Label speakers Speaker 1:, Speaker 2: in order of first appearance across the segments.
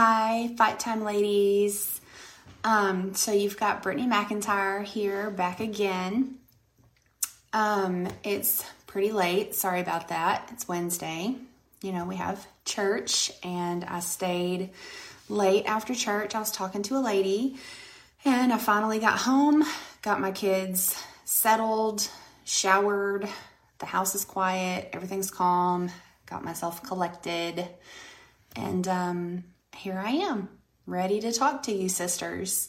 Speaker 1: Hi, Fight Time ladies. Um, so you've got Britteny McIntyre here back again. Um, it's pretty late. Sorry about that. It's Wednesday. You know, we have church, and I stayed late after church. I was talking to a lady, and I finally got home, got my kids settled, showered. The house is quiet, everything's calm, got myself collected, and um, here I am, ready to talk to you, sisters.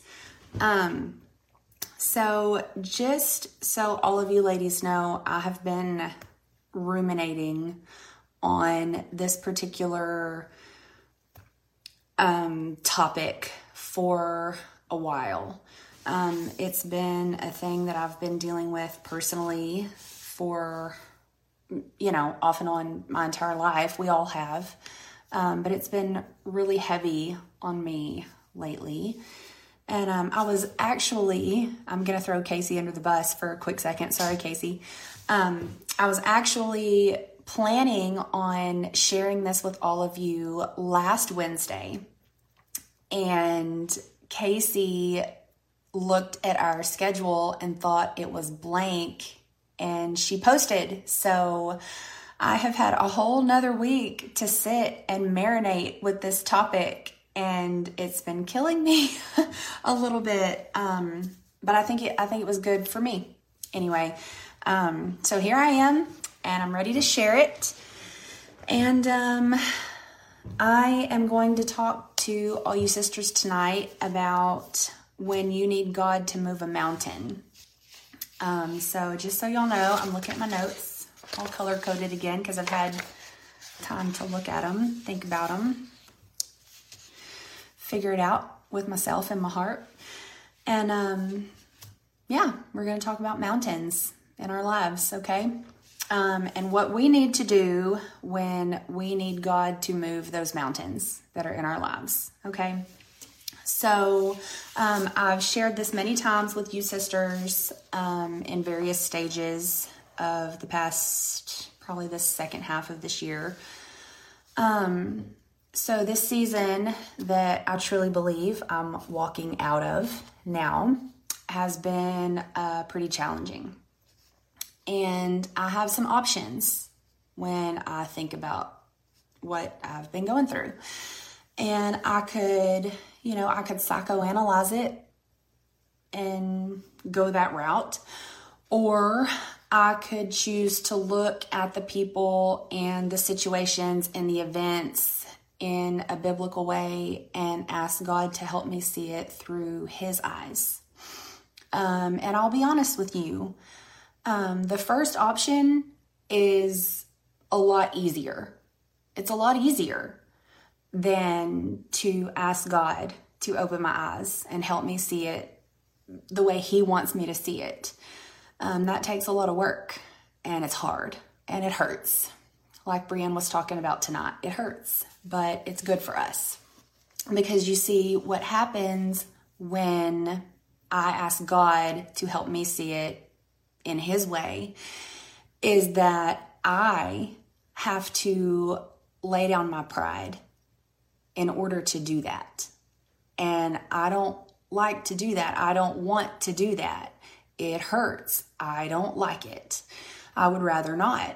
Speaker 1: Um, so, just so all of you ladies know, I have been ruminating on this particular um, topic for a while. Um, it's been a thing that I've been dealing with personally for, you know, off and on my entire life. We all have. Um, but it's been really heavy on me lately. And um, I was actually, I'm going to throw Casey under the bus for a quick second. Sorry, Casey. Um, I was actually planning on sharing this with all of you last Wednesday. And Casey looked at our schedule and thought it was blank and she posted. So I have had a whole nother week to sit and marinate with this topic, and it's been killing me a little bit. Um, but I think it, I think it was good for me. Anyway, um, so here I am, and I'm ready to share it. And um, I am going to talk to all you sisters tonight about when you need God to move a mountain. Um, so just so y'all know, I'm looking at my notes all color coded again because I've had time to look at them, think about them, figure it out with myself and my heart. And um, yeah, we're going to talk about mountains in our lives, okay? Um, and what we need to do when we need God to move those mountains that are in our lives, okay? So, um, I've shared this many times with you sisters um, in various stages of the past, probably the second half of this year. Um, so, this season that I truly believe I'm walking out of now has been uh, pretty challenging. And I have some options when I think about what I've been going through. And I could, you know, I could psychoanalyze it and go that route, or I could choose to look at the people and the situations and the events in a biblical way and ask God to help me see it through His eyes. Um, and I'll be honest with you um, the first option is a lot easier. It's a lot easier than to ask God to open my eyes and help me see it the way He wants me to see it. Um, that takes a lot of work and it's hard and it hurts. Like Brienne was talking about tonight, it hurts, but it's good for us because you see what happens when I ask God to help me see it in His way is that I have to lay down my pride in order to do that. And I don't like to do that. I don't want to do that. It hurts. I don't like it. I would rather not.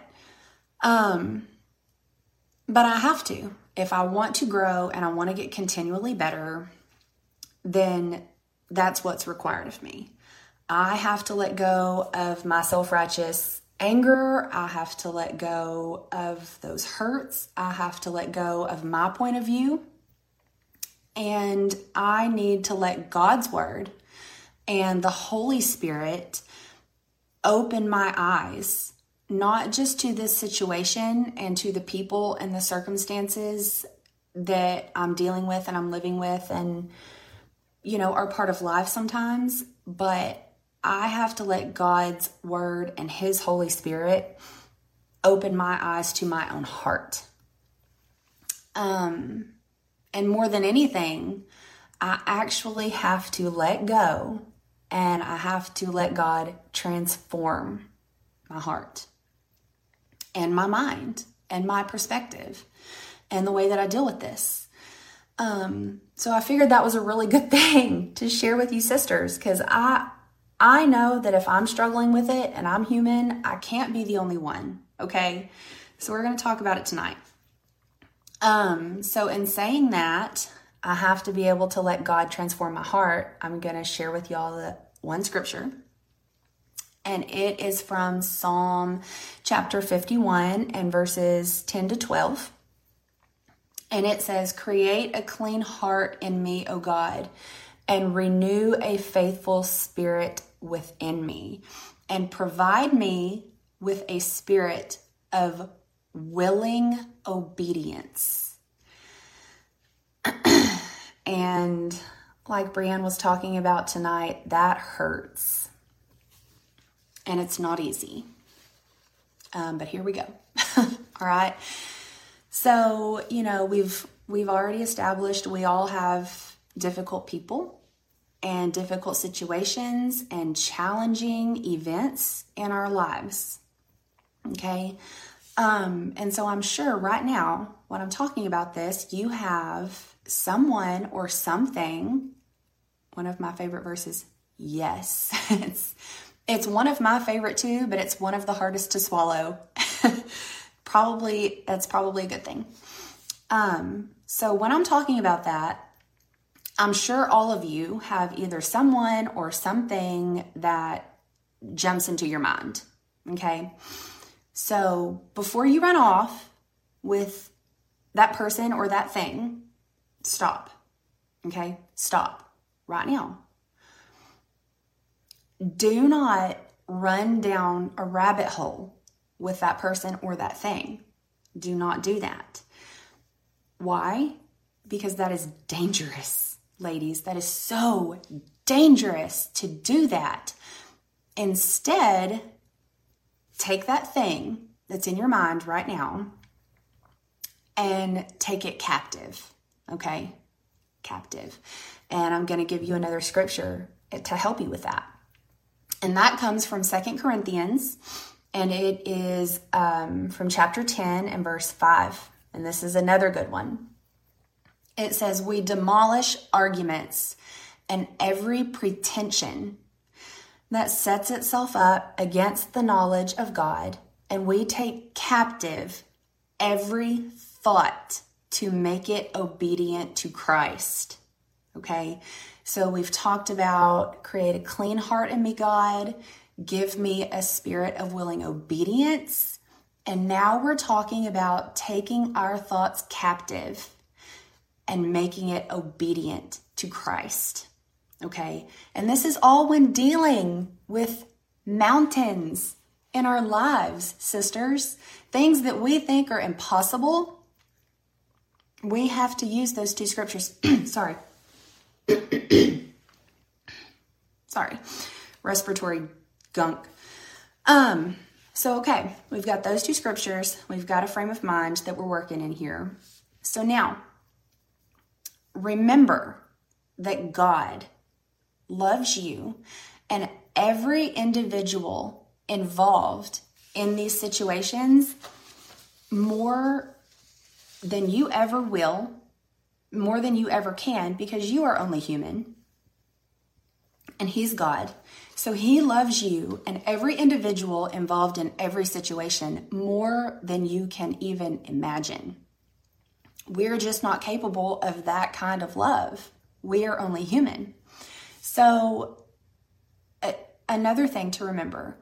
Speaker 1: Um, but I have to. If I want to grow and I want to get continually better, then that's what's required of me. I have to let go of my self righteous anger. I have to let go of those hurts. I have to let go of my point of view. And I need to let God's word and the Holy Spirit open my eyes, not just to this situation and to the people and the circumstances that I'm dealing with and I'm living with and, you know, are part of life sometimes, but I have to let God's word and His Holy Spirit open my eyes to my own heart. Um, and more than anything, I actually have to let go and I have to let God transform my heart and my mind and my perspective and the way that I deal with this. Um, so I figured that was a really good thing to share with you sisters because I I know that if I'm struggling with it and I'm human, I can't be the only one. Okay. So we're to talk about it tonight. Um, so in saying that, I have to be able to let God transform my heart. I'm going to share with y'all the one scripture. And it is from Psalm chapter 51 and verses 10 to 12. And it says, Create a clean heart in me, O God, and renew a faithful spirit within me, and provide me with a spirit of willing obedience. and like Brienne was talking about tonight, that hurts. And it's not easy. Um, but here we go. All right. So, you know, we've we've already established we all have difficult people and difficult situations and challenging events in our lives. Okay? Um, and so I'm sure right now, when I'm talking about this, you have someone or something. One of my favorite verses, yes. it's it's one of my favorite too, but it's one of the hardest to swallow. probably that's probably a good thing. Um, so when I'm talking about that, I'm sure all of you have either someone or something that jumps into your mind. Okay. So before you run off with that person or that thing, stop. Okay? Stop right now. Do not run down a rabbit hole with that person or that thing. Do not do that. Why? Because that is dangerous, ladies. That is so dangerous to do that. Instead, take that thing that's in your mind right now and take it captive. Okay? Captive. And I'm going to give you another scripture to help you with that. And that comes from Second Corinthians, and it is um, from chapter 10 and verse 5. And this is another good one. It says, We demolish arguments and every pretension that sets itself up against the knowledge of God, and we take captive every thought to make it obedient to Christ. Okay, so we've talked about create a clean heart in me, God, give me a spirit of willing obedience. And now we're talking about taking our thoughts captive and making it obedient to Christ. Okay. And this is all when dealing with mountains in our lives, sisters. Things that we think are impossible. We have to use those two scriptures. Sorry. Sorry. Respiratory gunk. Um, so okay, we've got those two scriptures. We've got a frame of mind that we're working in here. So now, remember that God loves you, and every individual involved in these situations more than you ever will, more than you ever can, because you are only human and He's God. So He loves you and every individual involved in every situation more than you can even imagine. We're just not capable of that kind of love. We are only human. So, another thing to remember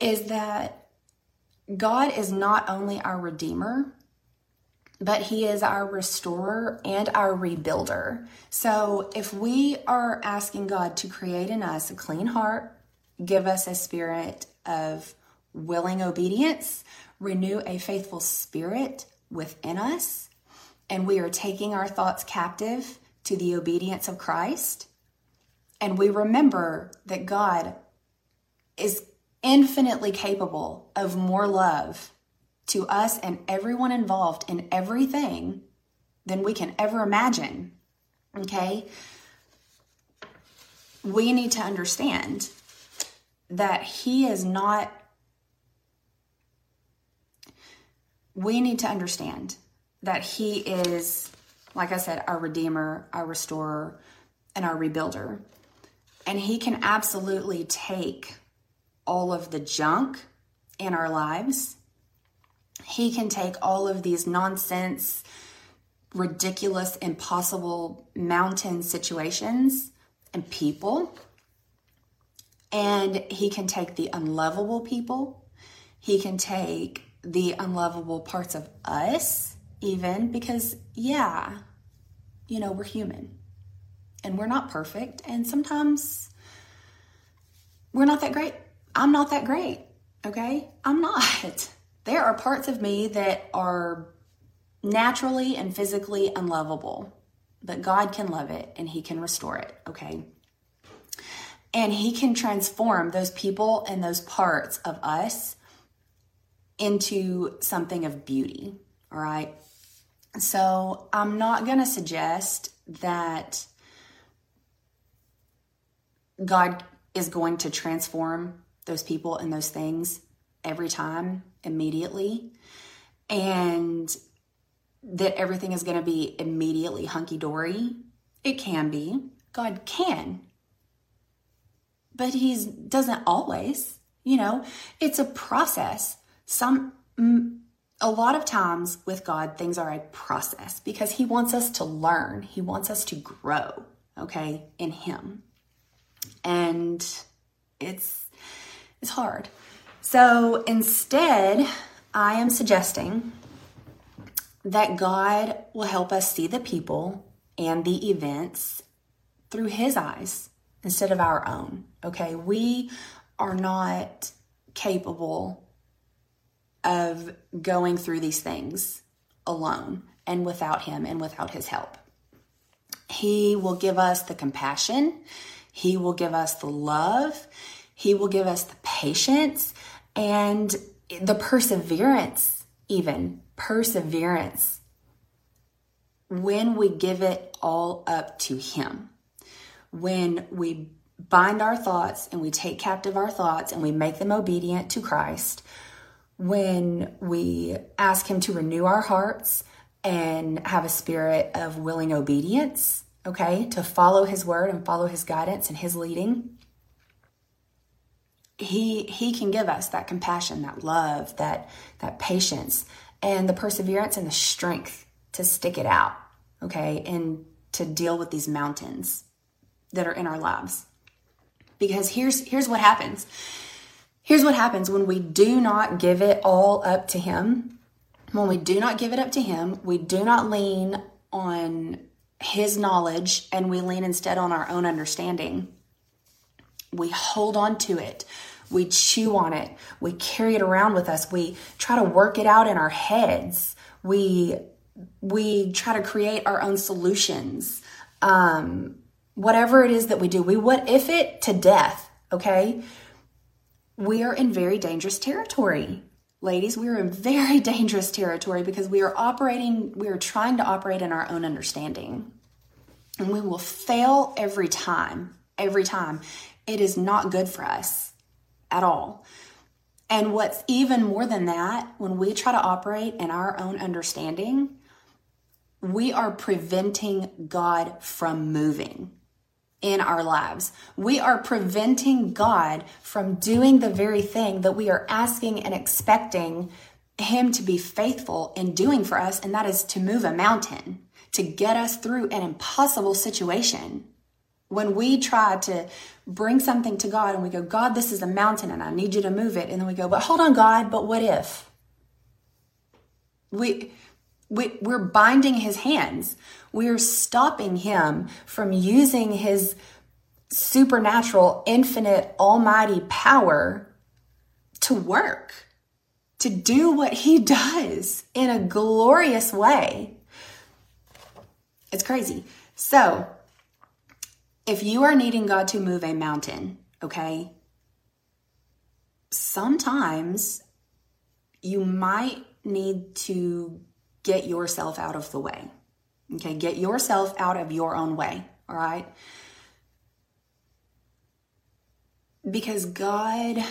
Speaker 1: is that God is not only our Redeemer, but He is our restorer and our rebuilder. So, if we are asking God to create in us a clean heart, give us a spirit of willing obedience, renew a faithful spirit within us, and we are taking our thoughts captive to the obedience of Christ, and we remember that God is infinitely capable of more love to us and everyone involved in everything than we can ever imagine. Okay? We need to understand that He is not, we need to understand that He is like I said, our Redeemer, our Restorer, and our Rebuilder. And He can absolutely take all of the junk in our lives. He can take all of these nonsense, ridiculous, impossible mountain situations and people. And He can take the unlovable people. He can take the unlovable parts of us, even because, yeah, you know, we're human and we're not perfect. And sometimes we're not that great. I'm not that great. Okay. I'm not. There are parts of me that are naturally and physically unlovable, but God can love it and He can restore it. Okay. And He can transform those people and those parts of us into something of beauty. All right. So I'm not going to suggest that God is going to transform those people and those things every time immediately and that everything is going to be immediately hunky dory. It can be. God can. But he doesn't always. You know, it's a process some a lot of times with God, things are a process because He wants us to learn, He wants us to grow, okay, in Him. And it's it's hard. So instead, I am suggesting that God will help us see the people and the events through His eyes instead of our own. Okay, we are not capable of going through these things alone and without Him and without His help. He will give us the compassion, He will give us the love, He will give us the patience and the perseverance, even perseverance, when we give it all up to Him. When we bind our thoughts and we take captive our thoughts and we make them obedient to Christ, when we ask Him to renew our hearts and have a spirit of willing obedience, okay, to follow His word and follow His guidance and His leading. He, he can give us that compassion, that love, that, that patience, and the perseverance and the strength to stick it out, okay, and to deal with these mountains that are in our lives. Because here's here's what happens Here's what happens when we do not give it all up to Him. When we do not give it up to Him, we do not lean on His knowledge and we lean instead on our own understanding. We hold on to it. We chew on it. We carry it around with us. We try to work it out in our heads. We we try to create our own solutions. Um, whatever it is that we do, we what if it to death. Okay, we are in very dangerous territory. Ladies, we are in very dangerous territory because we are operating, we are trying to operate in our own understanding. And we will fail every time, every time. It is not good for us at all. And what's even more than that, when we try to operate in our own understanding, we are preventing God from moving in our lives. We are preventing God from doing the very thing that we are asking and expecting Him to be faithful in doing for us, and that is to move a mountain, to get us through an impossible situation. When we try to bring something to God and we go, God, this is a mountain and I need you to move it. And then we go, but hold on, God, but what if? We, we, we're binding his hands. We're stopping him from using his supernatural, infinite, almighty power to work, to do what he does in a glorious way. It's crazy. So, if you are needing God to move a mountain, okay, sometimes you might need to get yourself out of the way. Okay, get yourself out of your own way, all right? Because God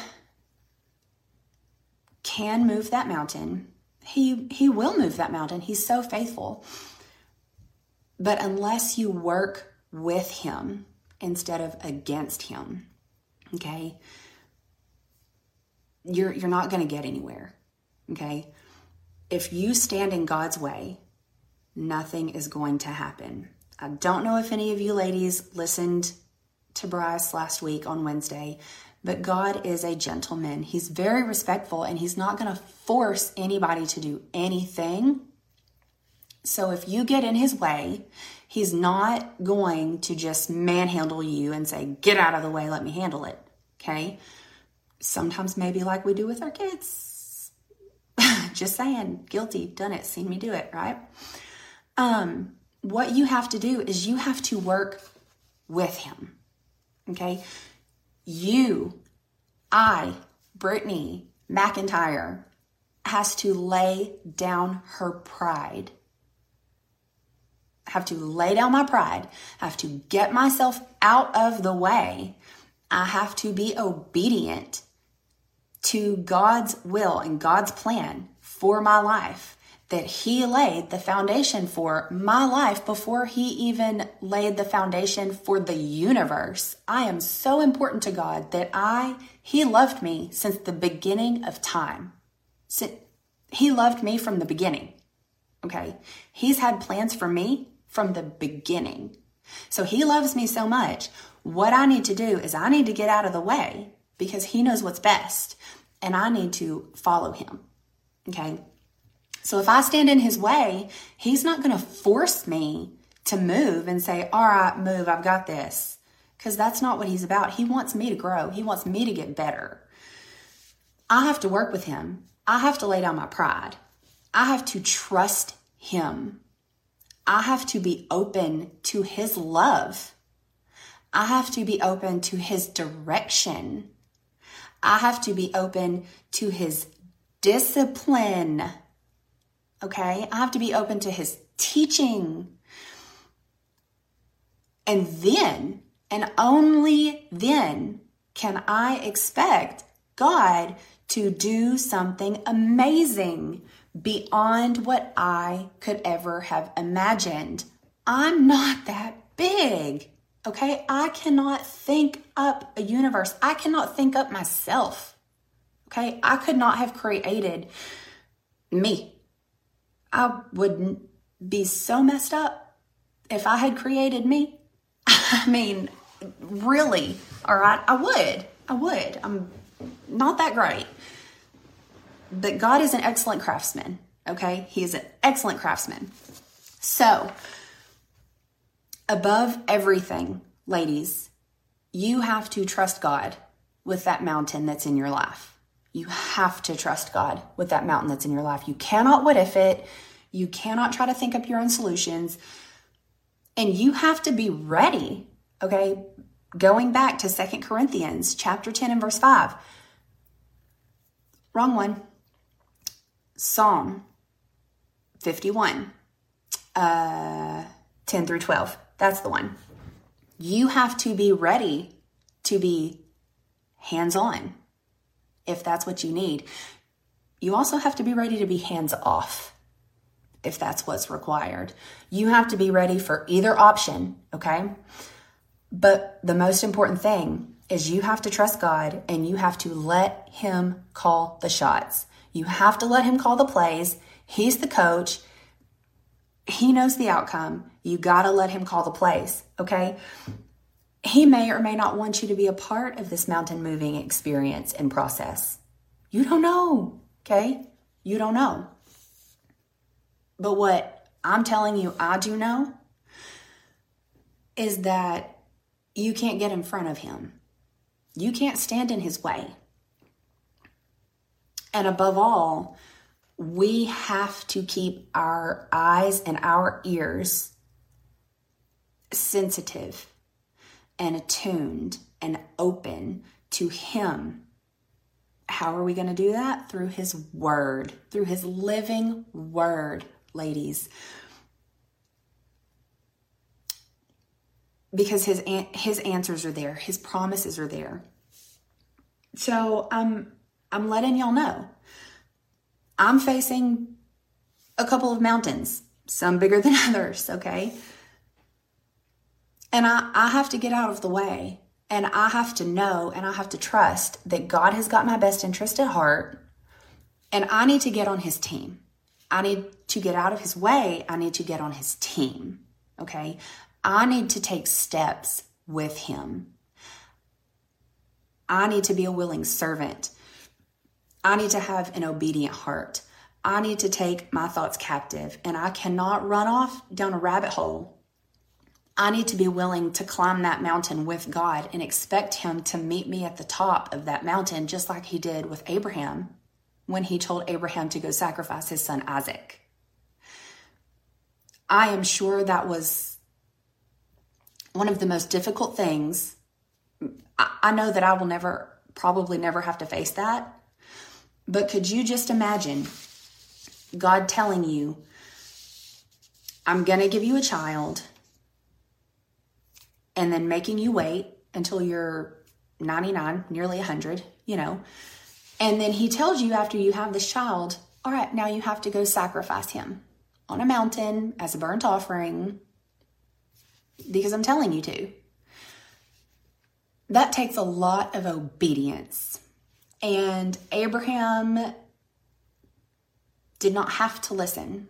Speaker 1: can move that mountain. He he will move that mountain. He's so faithful. But unless you work with Him instead of against Him, okay, you're, you're not going to get anywhere, okay? If you stand in God's way, nothing is going to happen. I don't know if any of you ladies listened to Bryce last week on Wednesday, but God is a gentleman. He's very respectful and he's not going to force anybody to do anything. So if you get in his way, he's not going to just manhandle you and say, Get out of the way, let me handle it. Okay? Sometimes, maybe like we do with our kids. just saying, guilty, done it, seen me do it, right? Um, what you have to do is you have to work with him. Okay? You, I, Britteny McIntyre, has to lay down her pride. Have to lay down my pride. I have to get myself out of the way. I have to be obedient to God's will and God's plan for my life that He laid the foundation for my life before He even laid the foundation for the universe. I am so important to God that I, He loved me since the beginning of time. He loved me from the beginning. Okay. He's had plans for me from the beginning. So He loves me so much. What I need to do is I need to get out of the way because He knows what's best and I need to follow Him. Okay. So if I stand in his way, he's not going to force me to move and say, All right, move, I've got this. Because that's not what he's about. He wants me to grow, he wants me to get better. I have to work with him. I have to lay down my pride. I have to trust him. I have to be open to his love. I have to be open to his direction. I have to be open to his discipline. Okay. I have to be open to his teaching. And then, and only then, can I expect God to do something amazing beyond what I could ever have imagined. I'm not that big. Okay. I cannot think up a universe. I cannot think up myself. Okay. I could not have created me. I wouldn't be so messed up if I had created me. I mean, really, all right, I would. I would. I'm not that great. But God is an excellent craftsman, okay? He is an excellent craftsman. So, above everything, ladies, you have to trust God with that mountain that's in your life. You have to trust God with that mountain that's in your life. You cannot what if it. You cannot try to think up your own solutions. And you have to be ready, okay? Going back to Second Corinthians chapter 10 and verse 5. Wrong one. Psalm 51, uh, 10 through 12. That's the one. You have to be ready to be hands on if that's what you need. You also have to be ready to be hands off if that's what's required. You have to be ready for either option, okay? But the most important thing is you have to trust God and you have to let Him call the shots. You have to let Him call the plays. He's the coach. He knows the outcome. You got to let Him call the plays, okay? He may or may not want you to be a part of this mountain moving experience and process. You don't know, okay? You don't know. But what I'm telling you, I do know is that you can't get in front of him. You can't stand in his way. And above all, we have to keep our eyes and our ears sensitive and attuned and open to Him. How are we going to do that? Through His Word, through His living Word, ladies. Because His, his answers are there, His promises are there. So I'm, I'm letting y'all know. I'm facing a couple of mountains, some bigger than others, okay? And I, I have to get out of the way and I have to know and I have to trust that God has got my best interest at heart and I need to get on his team. I need to get out of his way. I need to get on his team. Okay. I need to take steps with him. I need to be a willing servant. I need to have an obedient heart. I need to take my thoughts captive and I cannot run off down a rabbit hole. I need to be willing to climb that mountain with God and expect Him to meet me at the top of that mountain, just like He did with Abraham when He told Abraham to go sacrifice his son Isaac. I am sure that was one of the most difficult things. I know that I will never, probably never have to face that. But could you just imagine God telling you, I'm going to give you a child, and then making you wait until you're 99, nearly 100, you know. And then he tells you after you have this child, all right, now you have to go sacrifice him on a mountain as a burnt offering because I'm telling you to. That takes a lot of obedience. And Abraham did not have to listen.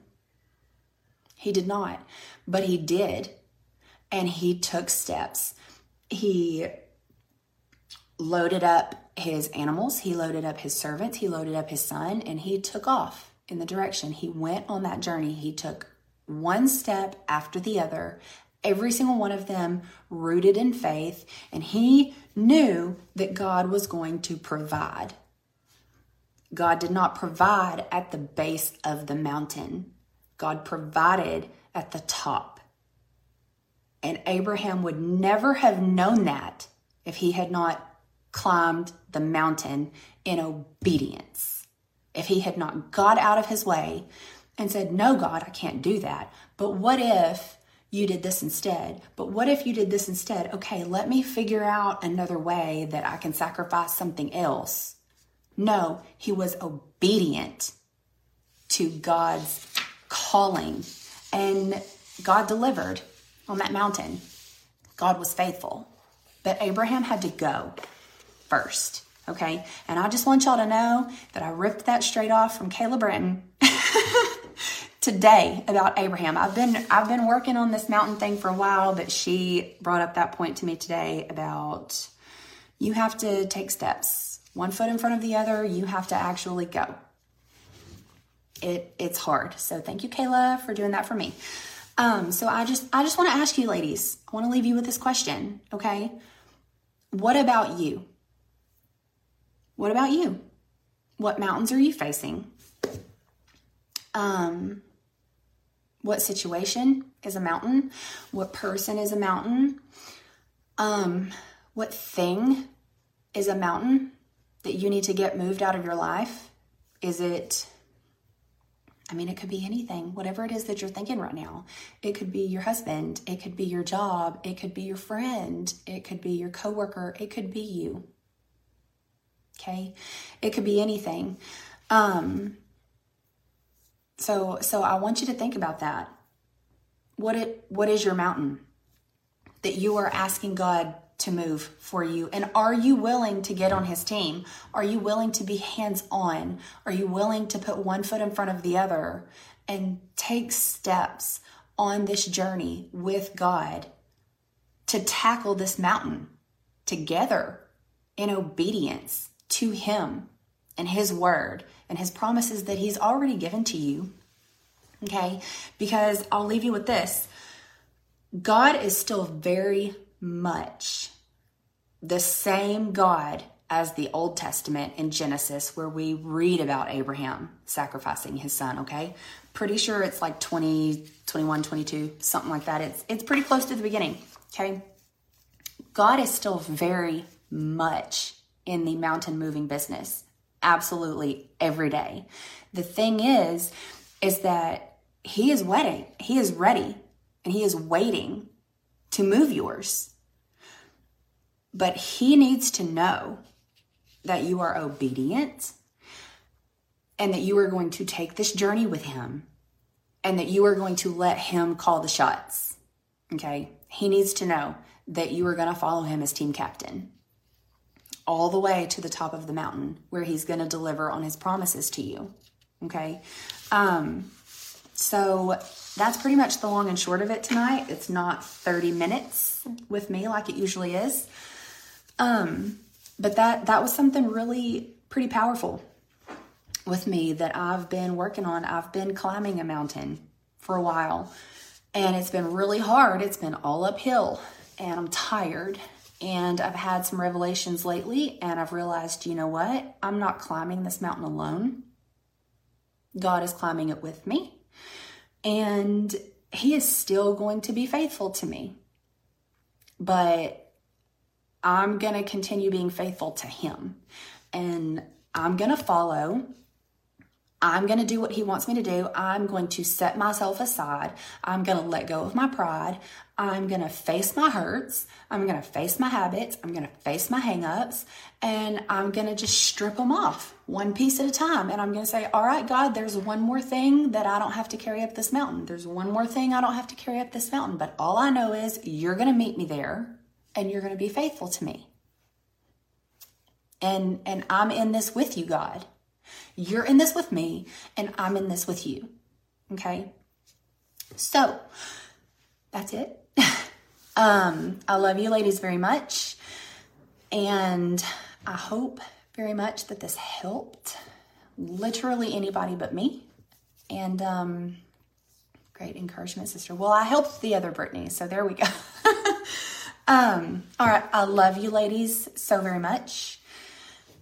Speaker 1: He did not, but he did. And he took steps. He loaded up his animals, he loaded up his servants, he loaded up his son, and he took off in the direction. He went on that journey. He took one step after the other, every single one of them rooted in faith, and he knew that God was going to provide. God did not provide at the base of the mountain, God provided at the top. And Abraham would never have known that if he had not climbed the mountain in obedience. If he had not got out of his way and said, No, God, I can't do that. But what if you did this instead? But what if you did this instead? Okay, let me figure out another way that I can sacrifice something else. No, he was obedient to God's calling and God delivered on that mountain. God was faithful. But Abraham had to go first. Okay. And I just want y'all to know that I ripped that straight off from Kayla Brenton today about Abraham. I've been I've been working on this mountain thing for a while, but she brought up that point to me today about you have to take steps. One foot in front of the other, you have to actually go. It it's hard. So thank you, Kayla, for doing that for me. Um, so I just I just want to ask you ladies, I want to leave you with this question, okay? What about you? What about you? What mountains are you facing? Um, what situation is a mountain? What person is a mountain? Um, what thing is a mountain that you need to get moved out of your life? Is it I mean, it could be anything, whatever it is that you're thinking right now. It could be your husband, it could be your job, it could be your friend, it could be your coworker, it could be you. Okay? It could be anything. Um so so I want you to think about that. What it what is your mountain that you are asking God to move for you? And are you willing to get on his team? Are you willing to be hands on? Are you willing to put one foot in front of the other and take steps on this journey with God to tackle this mountain together in obedience to him and his word and his promises that he's already given to you? Okay? Because I'll leave you with this. God is still very much the same God as the Old Testament in Genesis, where we read about Abraham sacrificing his son, okay? Pretty sure it's like 20, 21, 22, something like that. It's, it's pretty close to the beginning, okay? God is still very much in the mountain moving business, absolutely every day. The thing is, is that he is waiting, he is ready, and he is waiting to move yours. But he needs to know that you are obedient and that you are going to take this journey with him and that you are going to let him call the shots. Okay? he needs to know that you are going to follow him as team captain all the way to the top of the mountain where he's going to deliver on his promises to you. Okay. Um, so that's pretty much the long and short of it tonight. It's not 30 minutes with me like it usually is. Um, but that that was something really pretty powerful with me that I've been working on. I've been climbing a mountain for a while and it's been really hard. It's been all uphill and I'm tired and I've had some revelations lately and I've realized, you know what? I'm not climbing this mountain alone. God is climbing it with me. And he is still going to be faithful to me. But I'm going to continue being faithful to Him. And I'm going to follow. I'm going to do what He wants me to do. I'm going to set myself aside. I'm going to let go of my pride. I'm going to face my hurts. I'm going to face my habits. I'm going to face my hangups. And I'm going to just strip them off one piece at a time. And I'm going to say, All right, God, there's one more thing that I don't have to carry up this mountain. There's one more thing I don't have to carry up this mountain. But all I know is you're going to meet me there and you're going to be faithful to me. And and I'm in this with you, God. You're in this with me and I'm in this with you. Okay? So, that's it. um I love you ladies very much and I hope very much that this helped literally anybody but me. And um great encouragement, sister. Well, I helped the other Brittany, so there we go. Um, all right, I love you ladies so very much.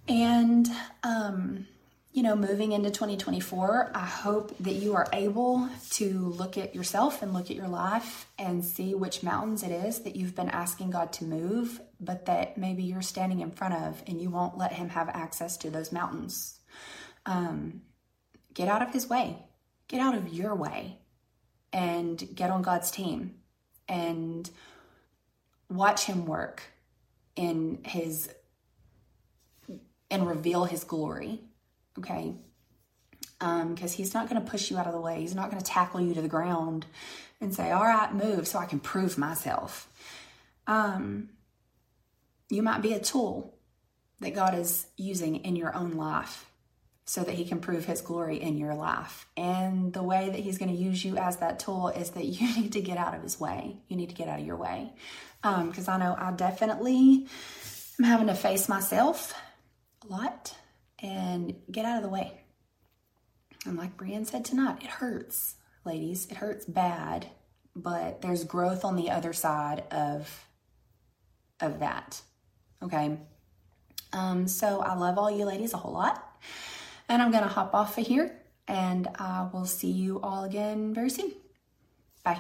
Speaker 1: And um, you know, moving into 2024, I hope that you are able to look at yourself and look at your life and see which mountains it is that you've been asking God to move, but that maybe you're standing in front of and you won't let Him have access to those mountains. Um, get out of His way, get out of your way, and get on God's team. And watch him work in his and reveal his glory okay? Because um, he's not going to push you out of the way. He's not going to tackle you to the ground and say all right move so i can prove myself. Um, you might be a tool that god is using in your own life so that he can prove his glory in your life. And the way that he's going to use you as that tool is that you need to get out of his way. You need to get out of your way. Because um, I know I definitely am having to face myself a lot and get out of the way. And like Brienne said tonight, it hurts, ladies. It hurts bad, but there's growth on the other side of of that. Okay. Um, so I love all you ladies a whole lot. And I'm to hop off of here and I will see you all again very soon. Bye.